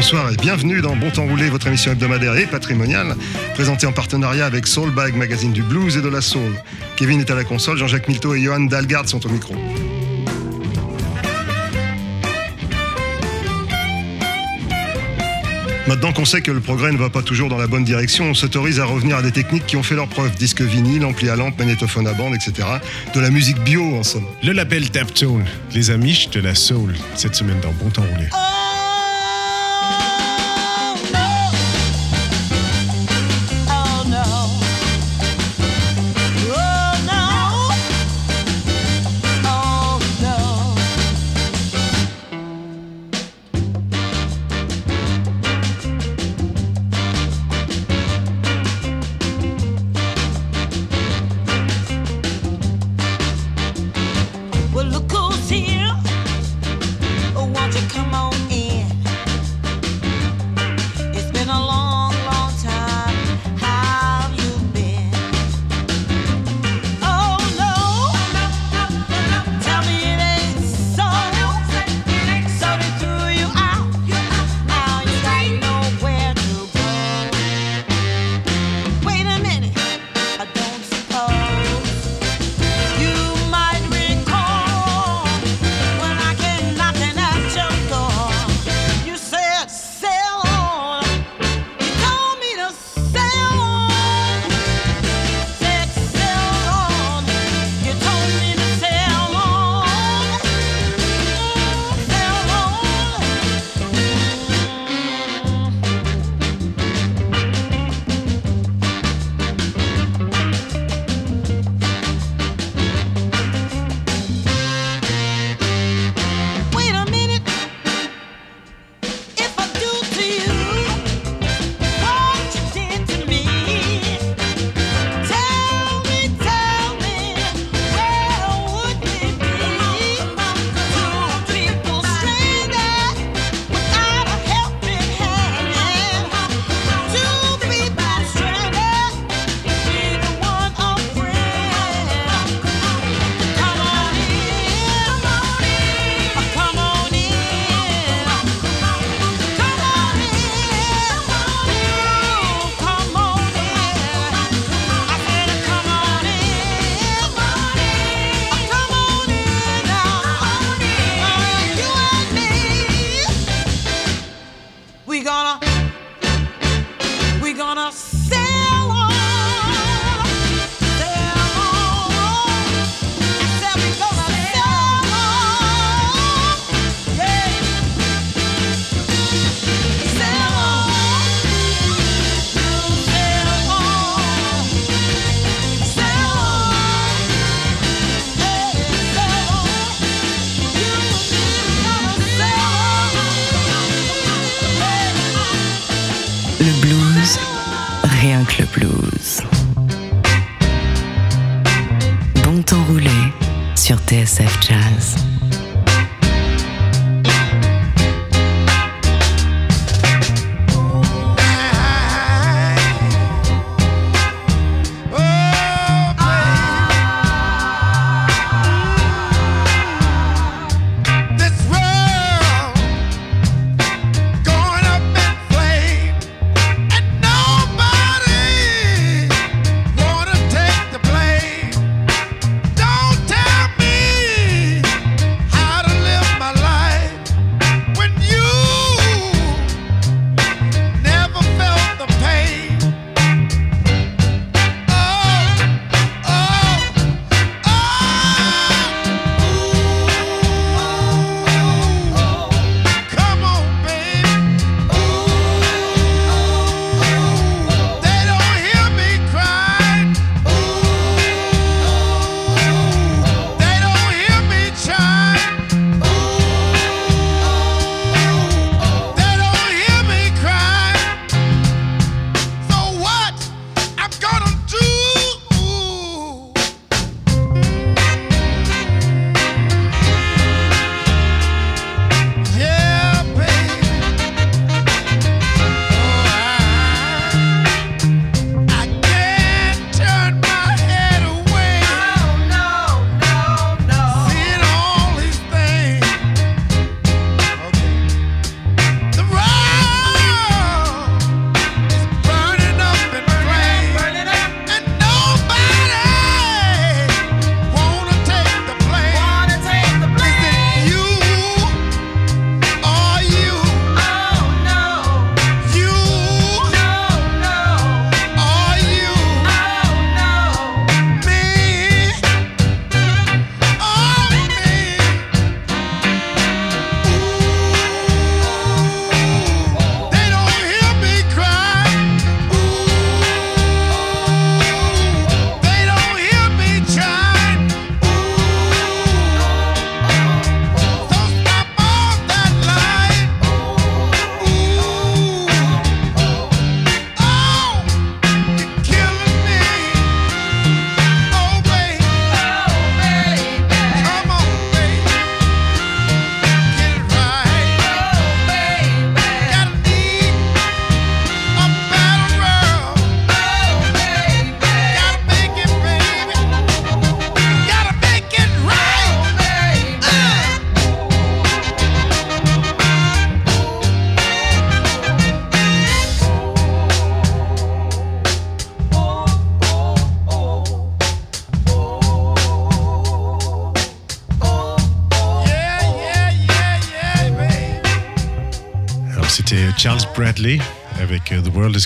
Bonsoir et bienvenue dans Bon Temps Roulé, votre émission hebdomadaire et patrimoniale, présentée en partenariat avec Soulbag, magazine du blues et de la soul. Kevin est à la console, Jean-Jacques Milteau et Johan Dalgard sont au micro. Maintenant qu'on sait que le progrès ne va pas toujours dans la bonne direction, on s'autorise à revenir à des techniques qui ont fait leurs preuves. Disque vinyle, ampli à lampe, magnétophone à bande, etc. De la musique bio en somme. Le label Taptone, les amiches de la soul, cette semaine dans Bon Temps Roulé. Well,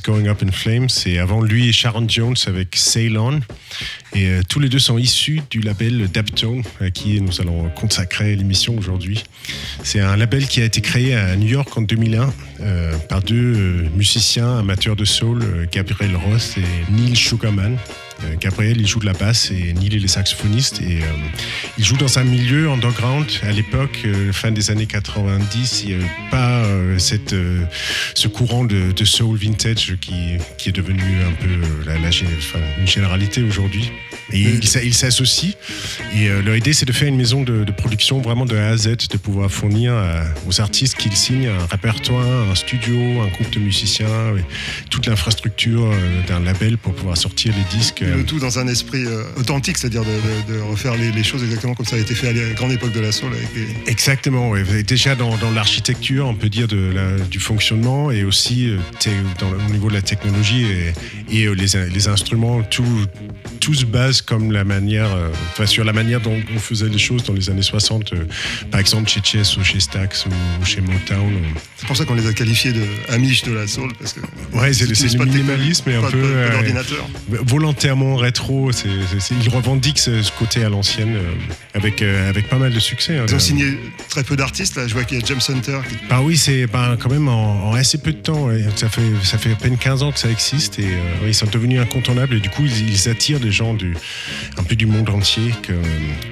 Going Up in Flames et avant lui Sharon Jones avec Sail On. Et euh, tous les deux sont issus du label Daptone à qui nous allons consacrer l'émission aujourd'hui. C'est un label qui a été créé à New York en 2001 euh, par deux euh, musiciens amateurs de soul, Gabriel Ross et Neil Sugarman. Euh, Gabriel, il joue de la basse et Neil, il est saxophoniste. Et euh, il joue dans un milieu underground. À l'époque, euh, fin des années 90, il n'y avait pas cette, ce courant de, soul vintage qui, qui est devenu un peu la, une généralité aujourd'hui. Et ils s'associent. Et leur idée, c'est de faire une maison de, de production vraiment de A à Z, de pouvoir fournir aux artistes qu'ils signent un répertoire, un studio, un groupe de musiciens, toute l'infrastructure d'un label pour pouvoir sortir les disques. Le tout dans un esprit euh, authentique, c'est-à-dire de, de- de refaire les, les choses exactement comme ça a été fait à la grande époque de la soul. Avec les- Exactement, ouais. déjà dans, dans l'architecture, on peut dire de la- du fonctionnement et aussi euh, dans au niveau de la technologie et, et, euh, les, in- les instruments, tout, tout se base comme la manière, enfin sur la manière dont on faisait les choses dans les années 60, euh, par exemple chez Chess ou chez Stax ou chez Motown. C'est pour ça qu'on les a qualifiés de Amish de la soul. Parce que Ouais, c'est le- minimalisme et un peu, euh, d'ordinateur. Rétro. c'est c'est- c'est- ils revendiquent ce, ce côté à l'ancienne euh, avec, euh, avec pas mal de succès. hein. Ils ont signé très peu d'artistes. Là, je vois qu'il y a James Hunter. qui- Bah oui, c'est bah, quand même en, en assez peu de temps. ouais. Ça, fait, ça fait à peine 15 ans que ça existe et euh, ils sont devenus incontournables et du coup ils, ils attirent des gens du, un peu du monde entier que-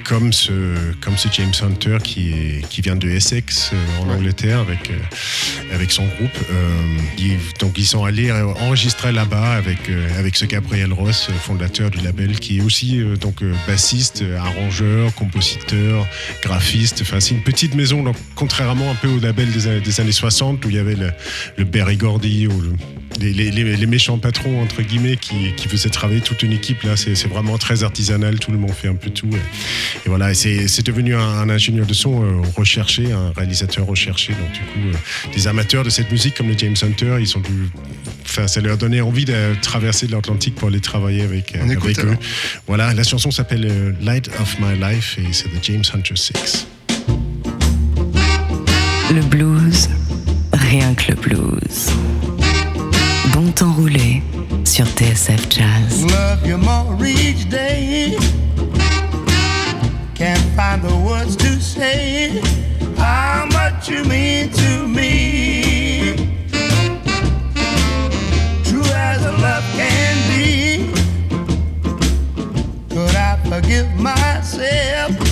comme, ce, comme ce James Hunter qui, est, qui vient de Essex euh, en Angleterre avec, euh, avec son groupe. Euh, ils- donc ils sont allés euh, enregistrer là-bas avec, euh, avec ce Gabriel Ross, euh, fondateur du label, qui est aussi euh, donc euh, bassiste, euh, arrangeur, compositeur, graphiste. Enfin, c'est une petite maison, contrairement un peu au label des, années- des années 60 où il y avait le, le Berry Gordy ou le- les, méchants patrons entre guillemets qui, qui faisaient travailler toute une équipe. Là, c'est vraiment très artisanal. Tout le monde fait un peu tout. Et, voilà, c'est devenu un, ingénieur de son recherché, un réalisateur recherché. Donc du coup, des amateurs de cette musique comme le James Hunter, ils sont du, enfin, ça leur donnait envie de traverser l'Atlantique pour aller travailler avec, euh, On écoute, avec eux. Voilà, la chanson s'appelle euh, Light of My Life et c'est The James Hunter 6. Le blues, rien que le blues. Bon temps roulé sur TSF Jazz. Love you more each day. Can't find the words to say how much you mean to me. give myself.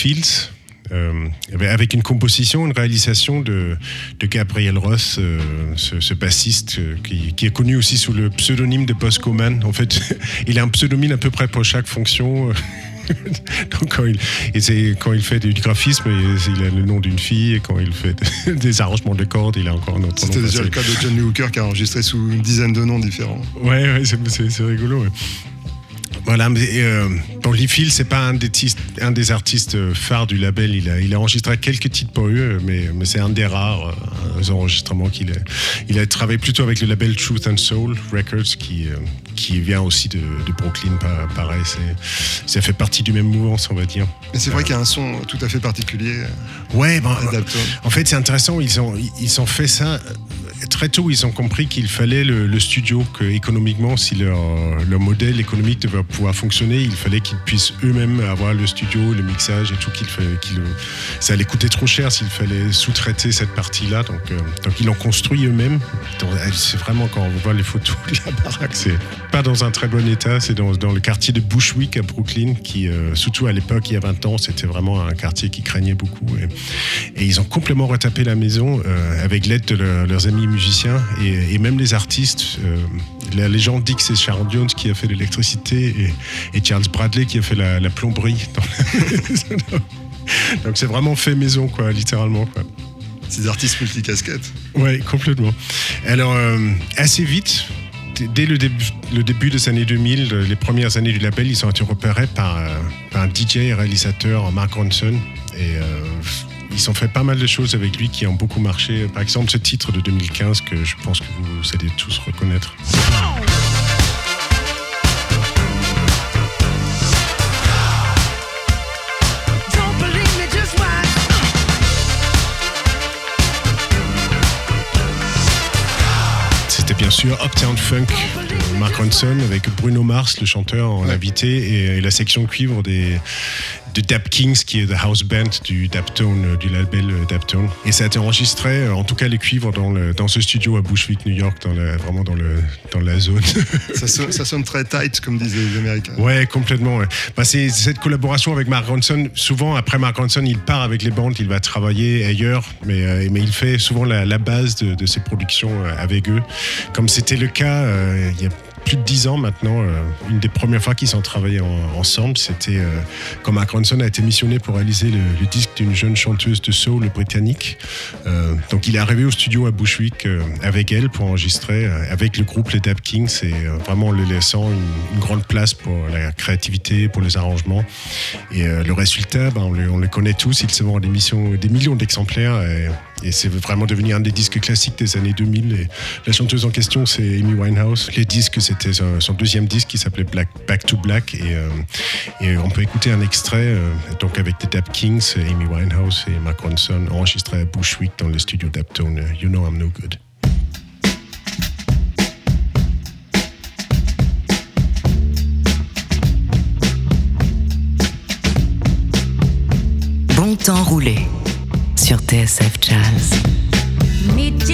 Fields. euh, avec une composition, une réalisation de, de Gabriel Ross, euh, ce, ce bassiste euh, qui, qui est connu aussi sous le pseudonyme de Bosco Man. En fait, il a un pseudonyme à peu près pour chaque fonction. Donc quand il, et quand il fait du graphisme, il a le nom d'une fille, et quand il fait des arrangements de cordes, il a encore un autre nom. C'était déjà le cas de John Lee Hooker qui a enregistré sous une dizaine de noms différents. Ouais, ouais, c'est rigolo. ouais. Voilà, mais euh, bon, Lee Fields, c'est pas un des, tis- un des artistes euh, phares du label. Il a, il a enregistré quelques titres pour eux, mais, mais c'est un des rares euh, enregistrements qu'il a. Il a travaillé plutôt avec le label Truth and Soul Records, qui, euh, qui vient aussi de, de Brooklyn, pa- pareil. Ça fait partie du même mouvance, on va dire. Mais c'est vrai qu'il y a un son tout à fait particulier. Ouais, ben, en fait, c'est intéressant. Ils ont, ils ont fait ça euh, très tôt. Ils ont compris qu'il fallait le, studio, que économiquement, si leur, modèle économique devait pouvoir fonctionner, il fallait qu'ils puissent eux-mêmes avoir le studio, le mixage et tout. Qu'il ça allait coûter trop cher s'il fallait sous-traiter cette partie-là. Donc, euh, ils l'ont construit eux-mêmes. C'est vraiment quand on voit les photos de la baraque, c'est pas dans un très bon état. C'est dans, le quartier de Bushwick à Brooklyn, qui, euh, surtout à l'époque, il y a 20 ans, c'était vraiment un quartier qui craignait beaucoup. Et, ils ont complètement retapé la maison euh, avec l'aide de leur- leurs amis musiciens et, et même les artistes. Euh, la légende dit que c'est Sharon Jones qui a fait l'électricité et, et Charles Bradley qui a fait la, la plomberie. Donc c'est vraiment fait maison, quoi, littéralement. Quoi. Ces artistes multicasquettes. Ouais, complètement. Alors, euh, assez vite, dès le début, le début des années 2000, le- les premières années du label, ils ont été repérés par, euh, par un DJ et réalisateur, Mark Ronson. Et euh, ils ont fait pas mal de choses avec lui qui ont beaucoup marché. Par exemple, ce titre de 2015 que je pense que vous allez tous reconnaître. C'était bien sûr Uptown Funk de Mark Ronson avec Bruno Mars, le chanteur, en invité, et, et la section cuivre des, de Dap Kings, qui est the house band du Daptone, euh, du label euh, Daptone. Et ça a été enregistré, euh, en tout cas les cuivres, dans, le, dans ce studio à Bushwick, New York, dans la- vraiment dans, le, dans la zone. Ça, sonne- ça sonne très tight, comme disaient les Américains. Ouais, complètement. ouais. Bah, c'est cette collaboration avec Mark Ronson. Souvent, après Mark Ronson, il part avec les bandes, il va travailler ailleurs, mais, euh, mais il fait souvent la, la base de, de ses productions avec eux. Comme c'était le cas, euh, il y a plus de dix ans maintenant. euh, une des premières fois qu'ils ont travaillé en- ensemble, c'était euh, quand Mark Ronson a été missionné pour réaliser le, disque d'une jeune chanteuse de soul britannique. Euh, donc il est arrivé au studio à Bushwick avec elle pour enregistrer avec le groupe les Dap Kings et vraiment en le laissant une, grande place pour la créativité, pour les arrangements. Et le résultat, ben, on, le, on le connaît tous, il se vend des, des millions d'exemplaires et c'est vraiment devenu un des disques classiques des années 2000. Et la chanteuse en question, c'est Amy Winehouse. Les disques, c'était son, deuxième disque qui s'appelait Black, Back to Black. Et, euh, on peut écouter un extrait euh, donc avec des Dap Kings, Amy Winehouse et Mark Ronson, enregistré à Bushwick dans le studio Daptone. You Know I'm No Good. Bon temps roulé sur TSF Jazz. Meet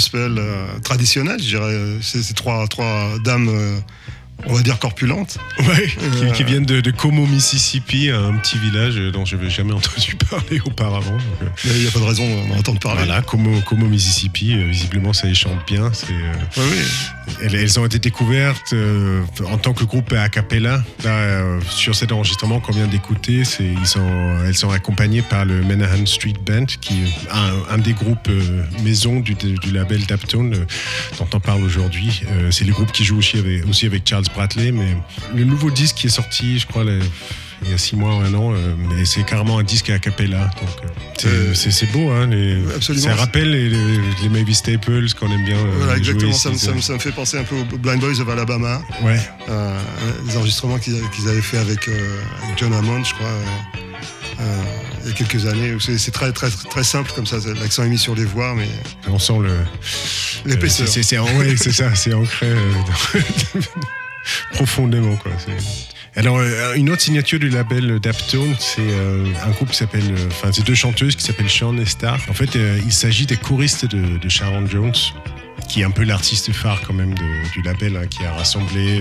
gospel euh, traditionnel, je dirais. C'est c'est trois, trois dames, euh, on va dire corpulentes. Ouais, qui, Euh. qui viennent de, de Como, Mississippi, un petit village dont je n'avais jamais entendu parler auparavant. Euh, Il n'y a pas de raison d'en entendre parler. voilà, Como, Como, Mississippi, visiblement ça les chante bien. C'est, Ouais, oui. Elles, ont été découvertes euh, en tant que groupe a cappella. Euh, sur cet enregistrement qu'on vient d'écouter, elles sont accompagnées par le Menahan Street Band, qui est un, des groupes euh, maison du, label Daptone dont on parle aujourd'hui. C'est le groupe qui joue aussi avec, Charles Bradley, mais le nouveau disque qui est sorti, je crois, le- il y a six mois ou un an, euh, mais c'est carrément un disque a cappella. Donc, euh, c'est, Euh, c'est- beau, hein, les, absolument. ça rappelle les, les, Mavis Staples qu'on aime bien. Voilà, jouer exactement. ici, Ça, me- c'est- ça me- ça me fait penser un peu aux Blind Boys of Alabama, Ouais. les enregistrements qu'ils avaient fait avec, avec John Hammond, je crois, euh, il y a quelques années. C'est très, très, très simple comme ça. L'accent est mis sur les voix, mais On sent le. l'épaisseur. C'est, ouais, ça, c'est ancré euh, dans- profondément. Quoi. Alors, euh, une autre signature du label Daptone, c'est euh, un groupe qui s'appelle. euh, Enfin, c'est deux chanteuses qui s'appellent Sean et Star. En fait, il s'agit des choristes de, Sharon Jones qui est un peu l'artiste phare quand même du label, hein, qui a rassemblé.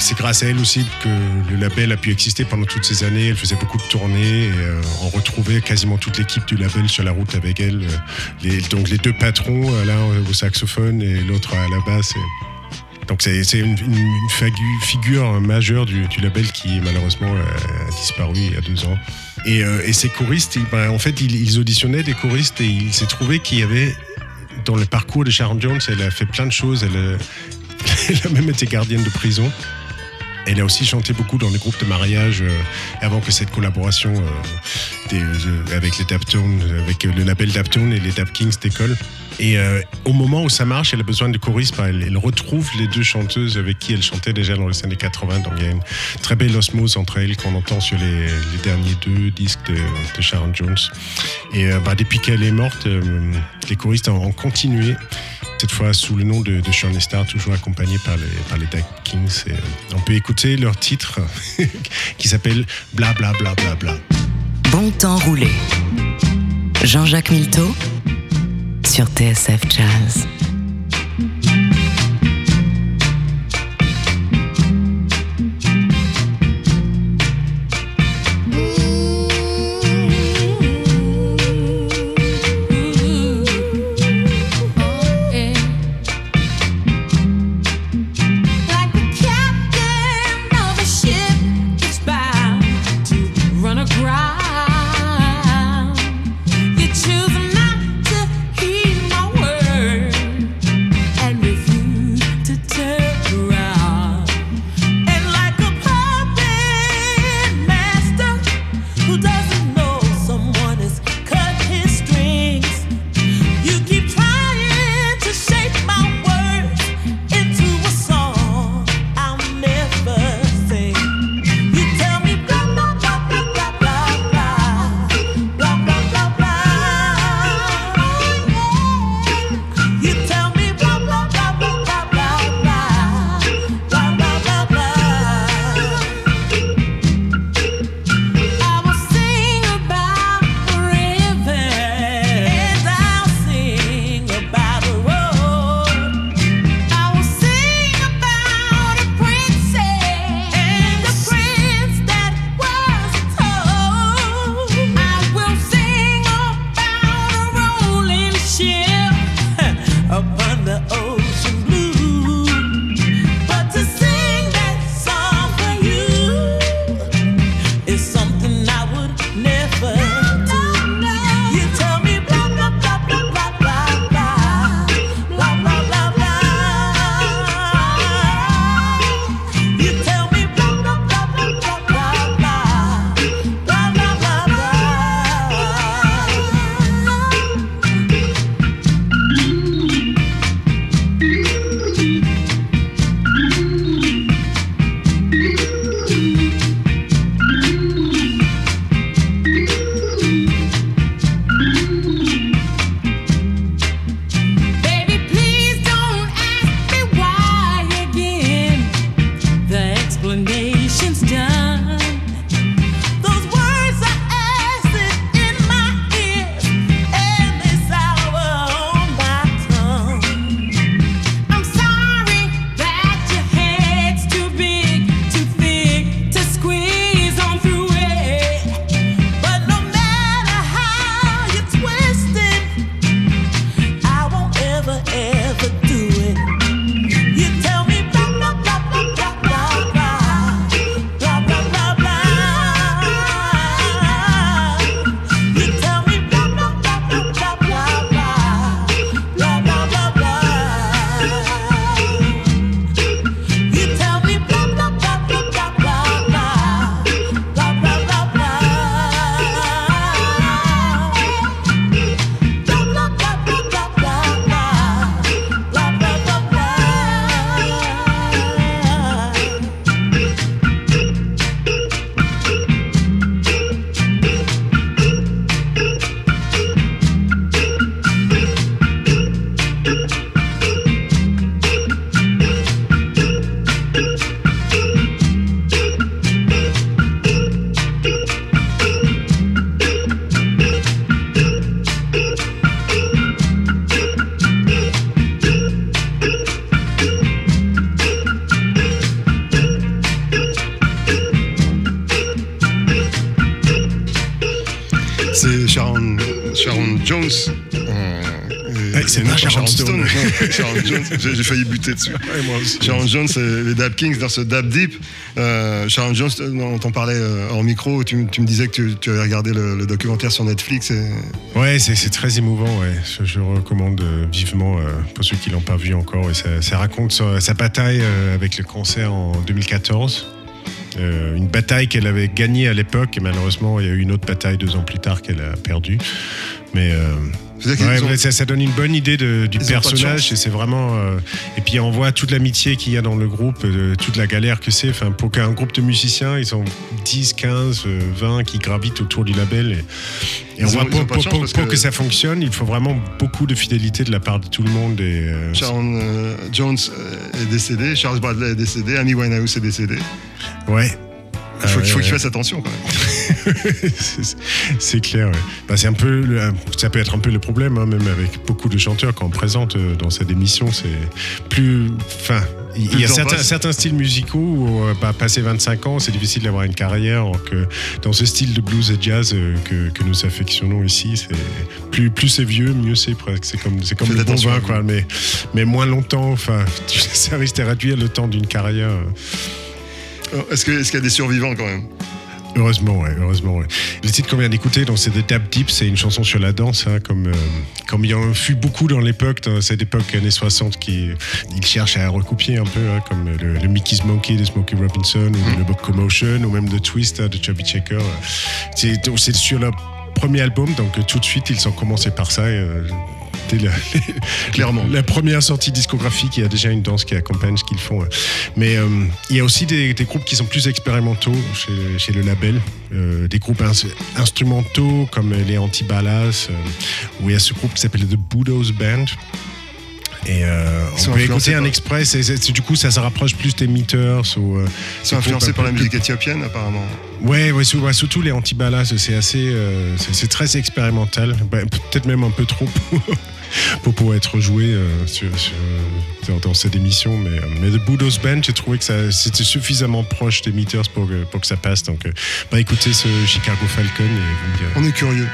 C'est grâce à elle aussi que le label a pu exister pendant toutes ces années. Elle faisait beaucoup de tournées et on retrouvait quasiment toute l'équipe du label sur la route avec elle. Donc les deux patrons, l'un au saxophone et l'autre à la basse. Donc c'est une, figure majeure du, label qui malheureusement euh, a disparu il y a deux ans. Et, euh, ces choristes, ben, en fait, ils, auditionnaient des choristes et il s'est trouvé qu'il y avait dans le parcours de Sharon Jones, elle a fait plein de choses. Elle, euh, a même été gardienne de prison. Elle a aussi chanté beaucoup dans les groupes de mariage avant que cette collaboration des- avec les Daptones, avec le label Daptone et les Dap Kings décolle. Et euh, au moment où ça marche, elle a besoin de choristes. elle, retrouve les deux chanteuses avec qui elle chantait déjà dans les années 80. Donc il y a une très belle osmose entre elles qu'on entend sur les, derniers deux disques de, Sharon Jones. Et euh, bah, depuis qu'elle est morte, euh, les choristes ont, ont continué. Cette fois sous le nom de, de Sean Star, toujours accompagné par les, par les Kings. On peut écouter leur titre qui s'appelle Bla Bla Bla Bla Bla. Bon temps roulé. Jean-Jacques Milteau sur TSF Jazz. C'est pas Sharon Stone. Non, Sharon Jones, j'ai failli buter dessus. aussi. Sharon Jones, les Dab Kings dans ce Dab Deep. Euh, Sharon Jones, on t'en parlait euh, en micro, tu, me disais que tu, avais regardé le, documentaire sur Netflix. Et... Ouais, c'est très émouvant. Ouais. Je, recommande euh, vivement euh, pour ceux qui l'ont pas vu encore. Et ça, raconte sa, bataille euh, avec le cancer en 2014. Euh, une bataille qu'elle avait gagnée à l'époque et malheureusement il y a eu une autre bataille deux ans plus tard qu'elle a perdue. Mais euh, ouais, ont- ouais, ça, ça donne une bonne idée de- du Ils personnage et c'est vraiment. euh, et puis on voit toute l'amitié qu'il y a dans le groupe, euh, toute la galère que c'est. Enfin, pour qu'un groupe de musiciens, ils sont 10, 15, euh, 20 qui gravitent autour du label. Et, et Ils on ont- voit ils ont pour, que- que... ça fonctionne, il faut vraiment beaucoup de fidélité de la part de tout le monde. Et, euh, Sharon Jones est décédé, Charles Bradley est décédé, Amy Winehouse est décédé. ouais. Il faut, qu'il faut que tu fasses attention quand même. c'est- clair. ouais. Bah, c'est un peu, le- ça peut être un peu le problème, hein, même avec beaucoup de chanteurs quand on présente euh, dans cette émission, c'est plus, enfin. Il y a certains, styles musicaux où, euh, bah, passé 25 ans, c'est difficile d'avoir une carrière. alors que dans ce style de blues et jazz euh, que, que nous affectionnons ici, c'est plus, plus c'est vieux, mieux c'est presque. C'est comme, c'est comme Faites le bon vin, quoi. Mais, mais moins longtemps, enfin, ça risque de réduire le temps d'une carrière. Alors, Est-ce qu'il y a des survivants quand même? Heureusement, ouais, heureusement, ouais. Le titre qu'on vient d'écouter, donc c'est The Dab Deep, c'est une chanson sur la danse, hein, comme, euh, comme il y en fut beaucoup dans l'époque, dans cette époque années 60, qui il cherche à recopier un peu, hein, comme le, le Mickey's Monkey de Smokey Robinson, ou le Bob Commotion, ou même The Twist hein, de Chubby Checker. C'est sur leur premier album, donc tout de suite, ils ont commencé par ça. et, euh, dès la, Clairement. la première sortie discographique, il y a déjà une danse qui accompagne ce qu'ils font. euh. Mais euh, il y a aussi des, des groupes qui sont plus expérimentaux chez, chez le label. Euh, des groupes ins- instrumentaux comme les Antibalas, où il y a ce groupe qui s'appelle The Budos Band. Et euh, on peut écouter un et c'est- du coup ça se rapproche plus des Meters ou euh, Ils sont influencés par la plus- musique éthiopienne apparemment. Ouais, ouais, ouais, surtout les antibalas, c'est assez, euh, c'est c'est très expérimental, Bah, peut-être même un peu trop pour, pour pouvoir être joué euh, sur, sur- dans, dans cette émission. Mais, euh, mais The Budos Band, j'ai trouvé que ça- c'était suffisamment proche des Meters pour que, pour que ça passe. Donc, euh, bah, écoutez ce Chicago Falcon et vous me direz. On est curieux.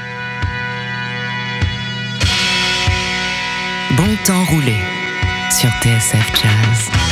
Bon temps roulé sur TSF Jazz.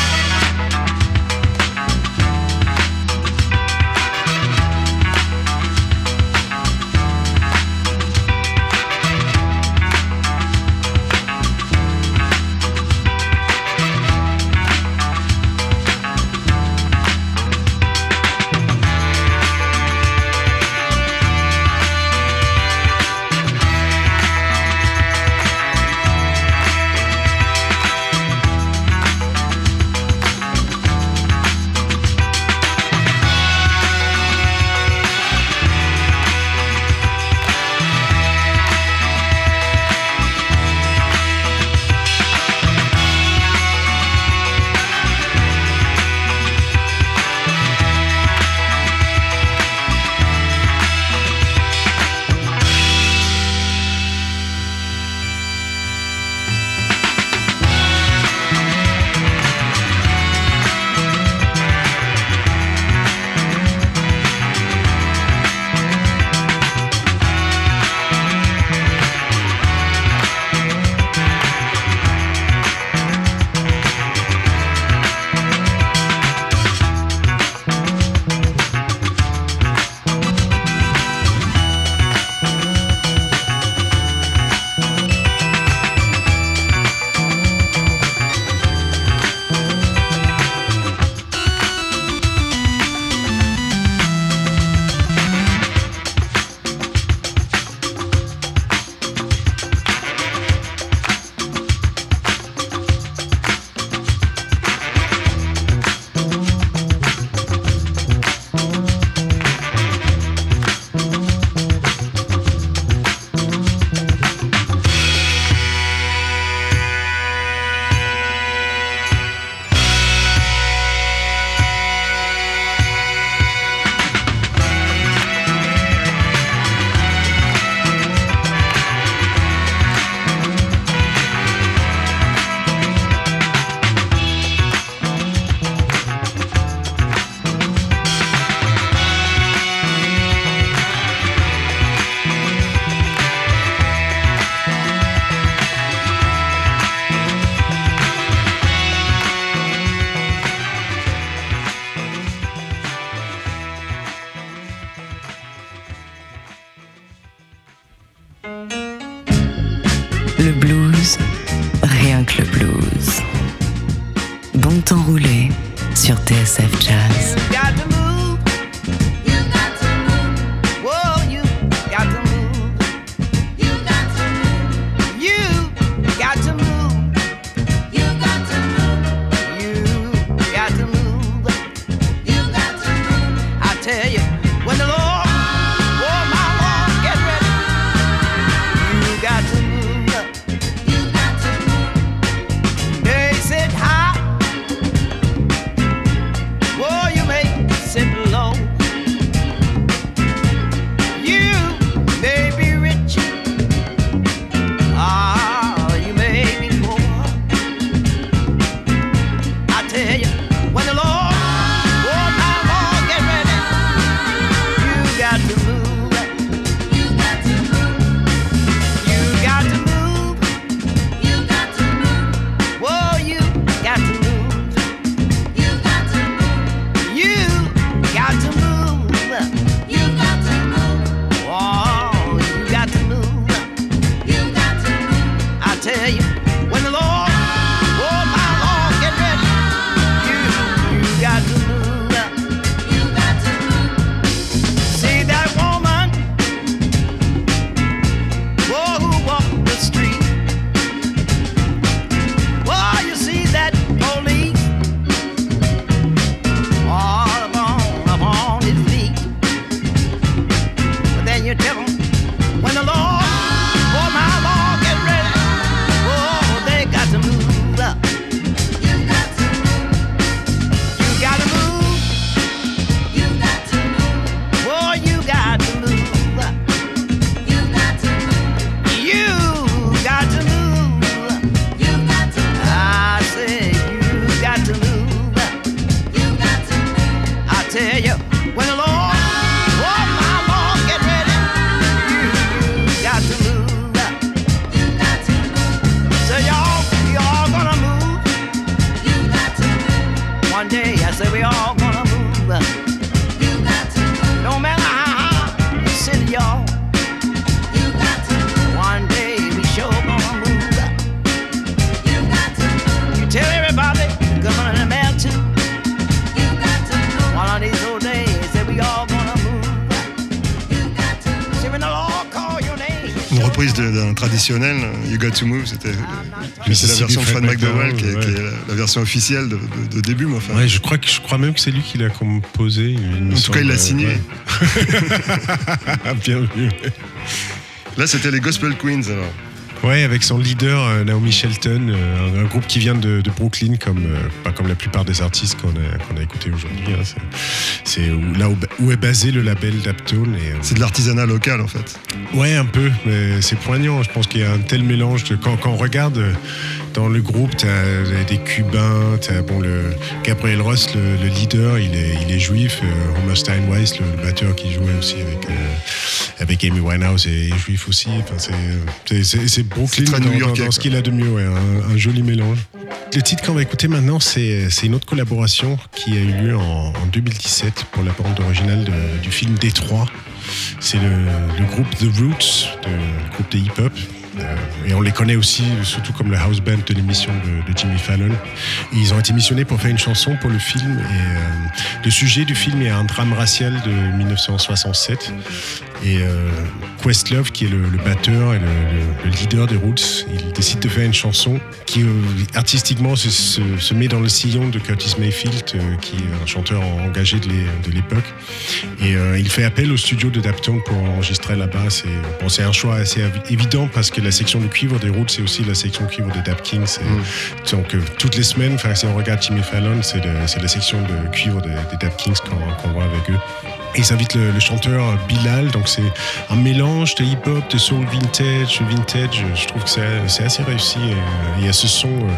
Traditionnel, You Got to Move, c'était c'est la Mississippi version de Fred McDowell, qui est, McDowell, qui est la, la version officielle de, de- de début, mais enfin. Ouais, je crois, que, je crois même que c'est lui qui l'a composé. En tout cas, il l'a signé. ouais. Bien vu. Là, c'était les Gospel Queens, alors. Ouais, avec son leader euh, Naomi Shelton, euh, un, un groupe qui vient de, de Brooklyn, comme, euh, pas comme la plupart des artistes qu'on a, qu'on a écoutés aujourd'hui. hein. C'est- là où, où est basé le label Daptone. Et, C'est de l'artisanat local, en fait. Ouais, un peu, mais c'est poignant. Je pense qu'il y a un tel mélange. De, quand, quand on regarde dans le groupe, tu as des Cubains, as bon, le, Gabriel Ross, le, le leader, il est, il est juif. Euh, Homer Steinweiss, le, le batteur qui jouait aussi avec, euh, avec Amy Winehouse, est, est juif aussi. Enfin, c'est- Brooklyn très dans, dans- ce qu'il a de mieux, ouais, un, un joli mélange. Le titre qu'on va écouter maintenant, c'est c'est une autre collaboration qui a eu lieu en, en 2017 pour la bande originale de- du film Détroit. C'est le, groupe The Roots, le groupe de hip-hop. Euh, et on les connaît aussi, surtout comme le house band de l'émission de, Jimmy Fallon. Ils ont été missionnés pour faire une chanson pour le film. Euh, le sujet du film est un drame racial de 1967. Et euh, Questlove, qui est le, le batteur et le, le- le leader des Roots, il décide de faire une chanson qui euh, artistiquement se, se- se met dans le sillon de Curtis Mayfield, euh, qui est un chanteur engagé de l'é- de l'époque. Et il fait appel au studio de Daptone pour enregistrer là-bas. C'est bon, un choix assez évident parce que la section de cuivre des Roots, c'est aussi la section de cuivre de Dap Kings. Et Donc toutes les semaines, si on regarde Jimmy Fallon, c'est la section de cuivre des, des Dap Kings qu'on qu'on voit avec eux. Et ils invitent le, le chanteur Bilal, donc c'est un mélange de hip-hop, de soul vintage, vintage. Je trouve que c'est assez réussi. Et, il y a ce son euh,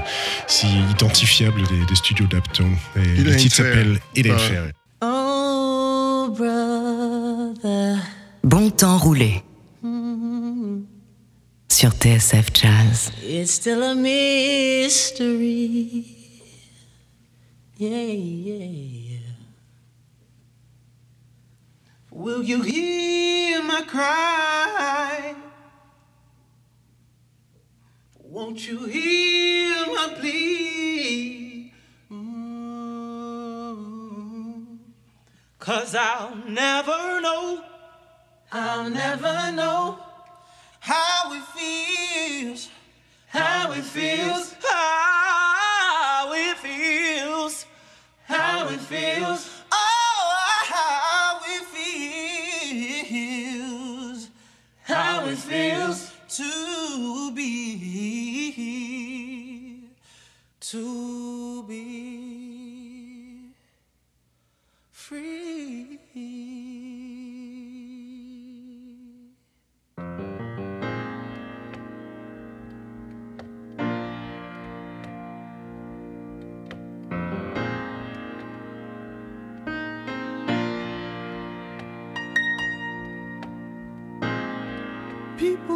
si identifiable des, des studios. Et It le titre s'appelle Ouais. Fair. Oh, brother. Bon temps roulé. Sur TSF Jazz. It's still a mystery. Yeah, yeah, Will you hear my cry? Won't you hear my plea? Mm. Cause I'll never know, I'll never know how it feels, how it feels, how it feels, how it feels,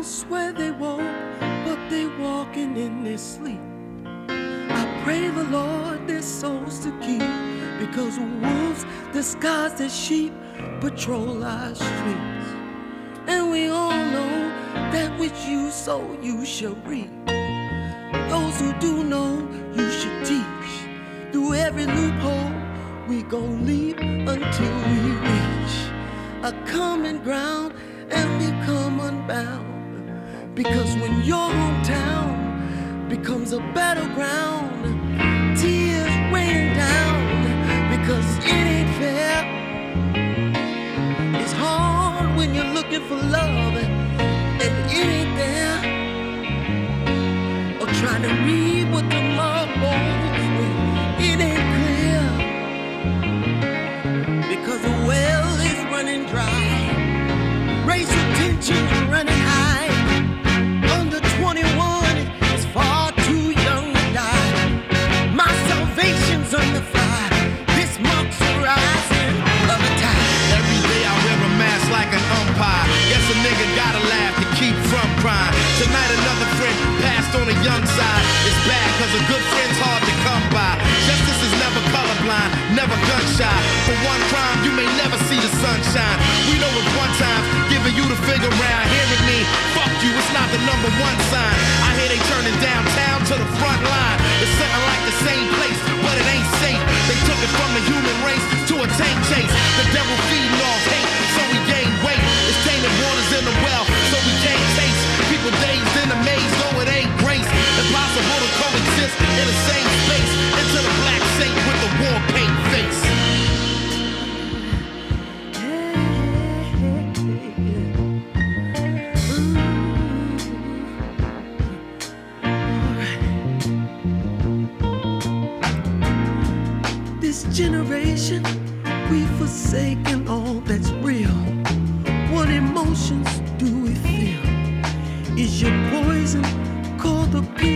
swear they won't, but they walking in their sleep. I pray the Lord their souls to keep, because wolves disguised as sheep patrol our streets. And we all know that which you sow you shall reap. Those who do know you should teach. Through every loophole we gon' leap until we reach a common ground Because when your hometown becomes a battleground, tears rain down because it ain't fair. It's hard when you're looking for love and it ain't there. Or trying to read what tomorrow the side. It's bad cause a good friend's hard to come by. Justice is never colorblind, never gun shy. For one crime, you may never see the sunshine. We know it one time, giving you the figure round. Hearing me, fuck you, it's not the number one sign. I hear they turning downtown to the front line. It's something like the same place, but it ain't safe. They took it from the human race to a tank chase. The devil feeding off Impossible to coexist in the same space. The black saint with the war paint face. This generation, we've forsaken all that's real. What emotions do we feel? Is your poison called a pistol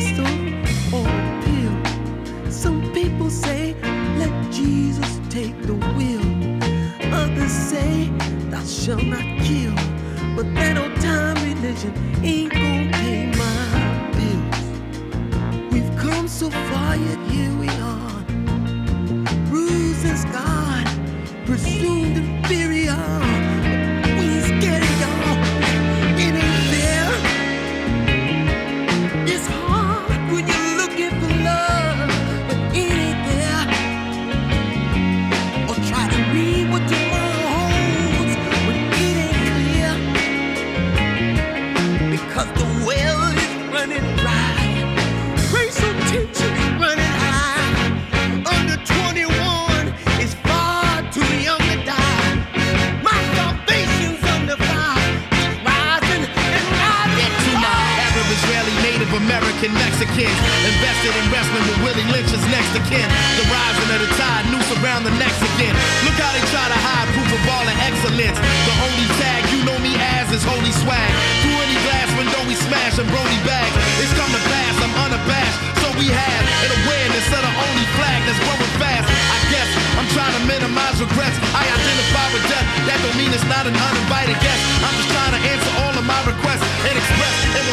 Mexicans invested in wrestling with Willie Lynch is next to kin. The rising of the tide, noose around the necks again. Look how they try to hide proof of all the excellence. The only tag you know me as is holy swag. Through any glass window we smash and Brody bags. It's come to pass, I'm unabashed. So we have an awareness of the only flag that's growing fast. I guess I'm trying to minimize regrets. I identify with death. That don't mean it's not an uninvited guest. I'm just trying to answer all of my request and express in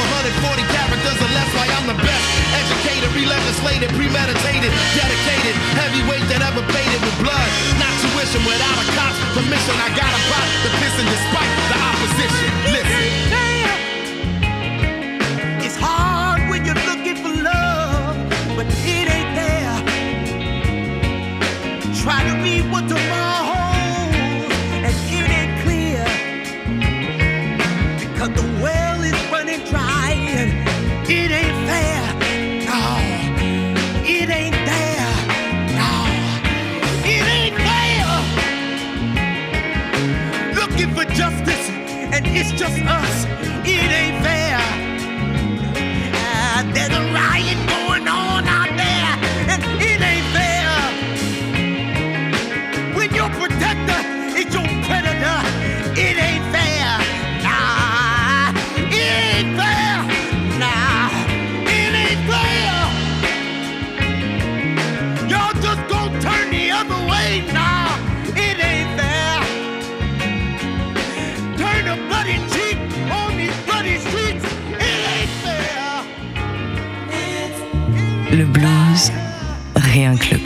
140 characters or less why I'm the best. Educated, re-legislated, premeditated, dedicated, heavyweight that ever painted with blood. Not tuition without a cop's permission. I got a pot to pissing despite the opposition. Just us.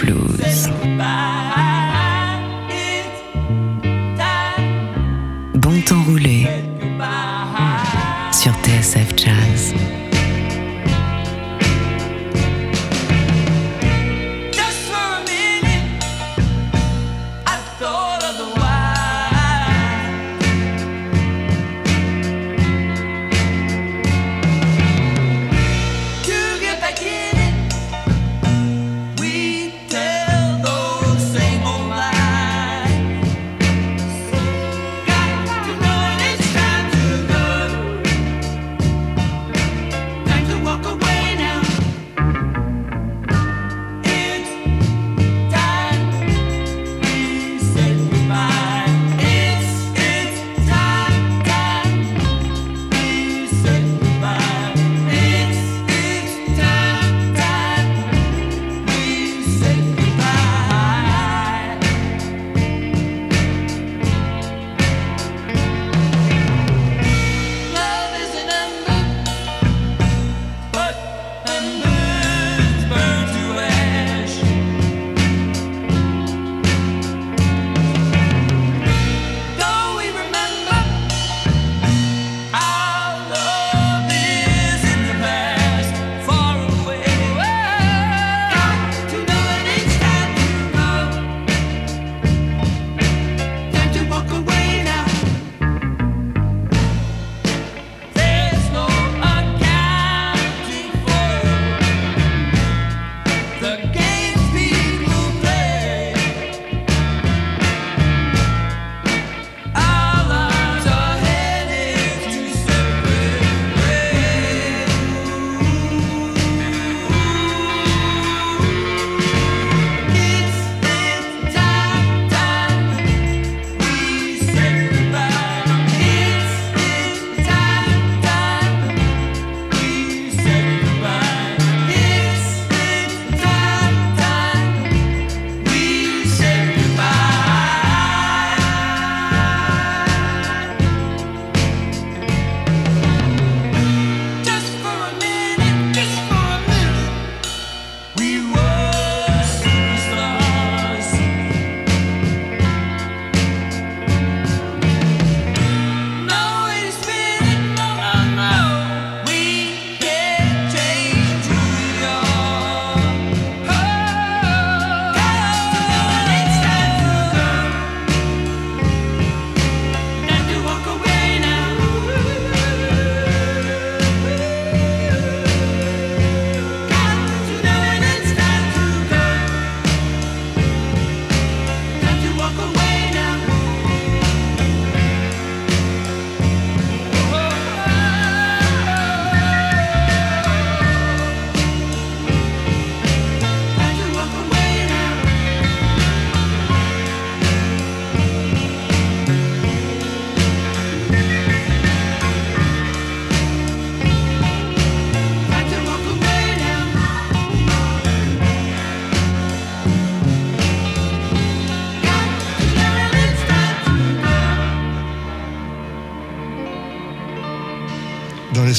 Blues.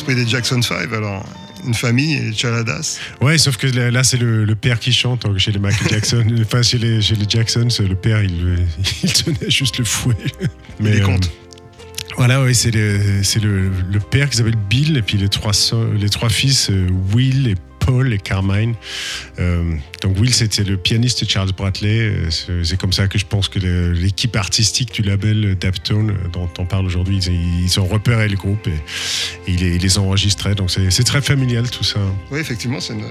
L'esprit des Jackson 5, alors, une famille et Chaladas. Ouais, sauf que là, là, c'est le, le père qui chante chez les Michael Jackson. enfin, chez les, chez les Jacksons, le père, il, il tenait juste le fouet. Il les compte. Voilà, oui, c'est le, le, le père qui s'appelle Bill, et puis les trois, so- les trois fils, euh, Will et Paul et Carmine. Euh, donc Will, c'était le pianiste de Charles Bradley. Euh, C'est comme ça que je pense que l'équipe artistique du label Daptone, euh, dont on parle aujourd'hui, ils, ils ont repéré le groupe et, et ils, les, ils les ont enregistrés. Donc c'est très familial tout ça. Oui, effectivement, c'est une,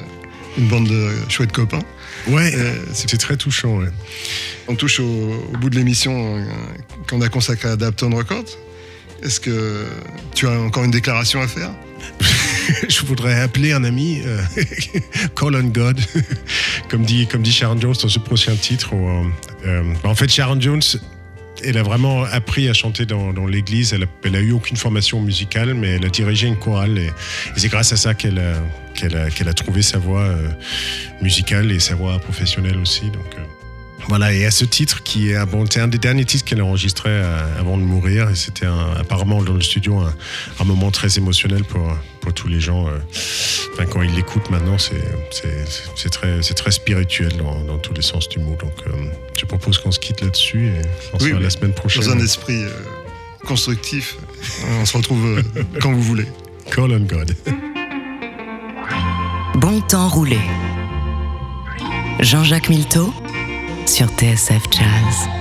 une bande de chouettes copains. Ouais, Euh, c'est- très touchant. ouais. on touche au, au bout de l'émission qu'on a consacrée à Dapton Records. Est-ce que tu as encore une déclaration à faire? Je voudrais appeler un ami, euh, Call on God, comme dit, comme dit Sharon Jones dans ce prochain titre. euh, euh, en fait, Sharon Jones, elle a vraiment appris à chanter dans, l'église. Elle a, elle a eu aucune formation musicale, mais elle a dirigé une chorale. Et, c'est grâce à ça qu'elle a, trouvé sa voix musicale et sa voix professionnelle aussi. Voilà, et à ce titre qui est un, bon, c'est un des derniers titres qu'elle a enregistré euh, avant de mourir. Et c'était un- apparemment dans le studio un, un moment très émotionnel pour, pour tous les gens. euh. Enfin, quand ils l'écoutent maintenant, c'est, c'est, c'est très, c'est très spirituel dans, dans tous les sens du mot. Donc, euh, je propose qu'on se quitte là-dessus et on se oui. la semaine prochaine. Dans un esprit euh, constructif. On se retrouve euh, quand vous voulez. Call on God. Bon temps roulé. Jean-Jacques Milteau sur TSF Jazz.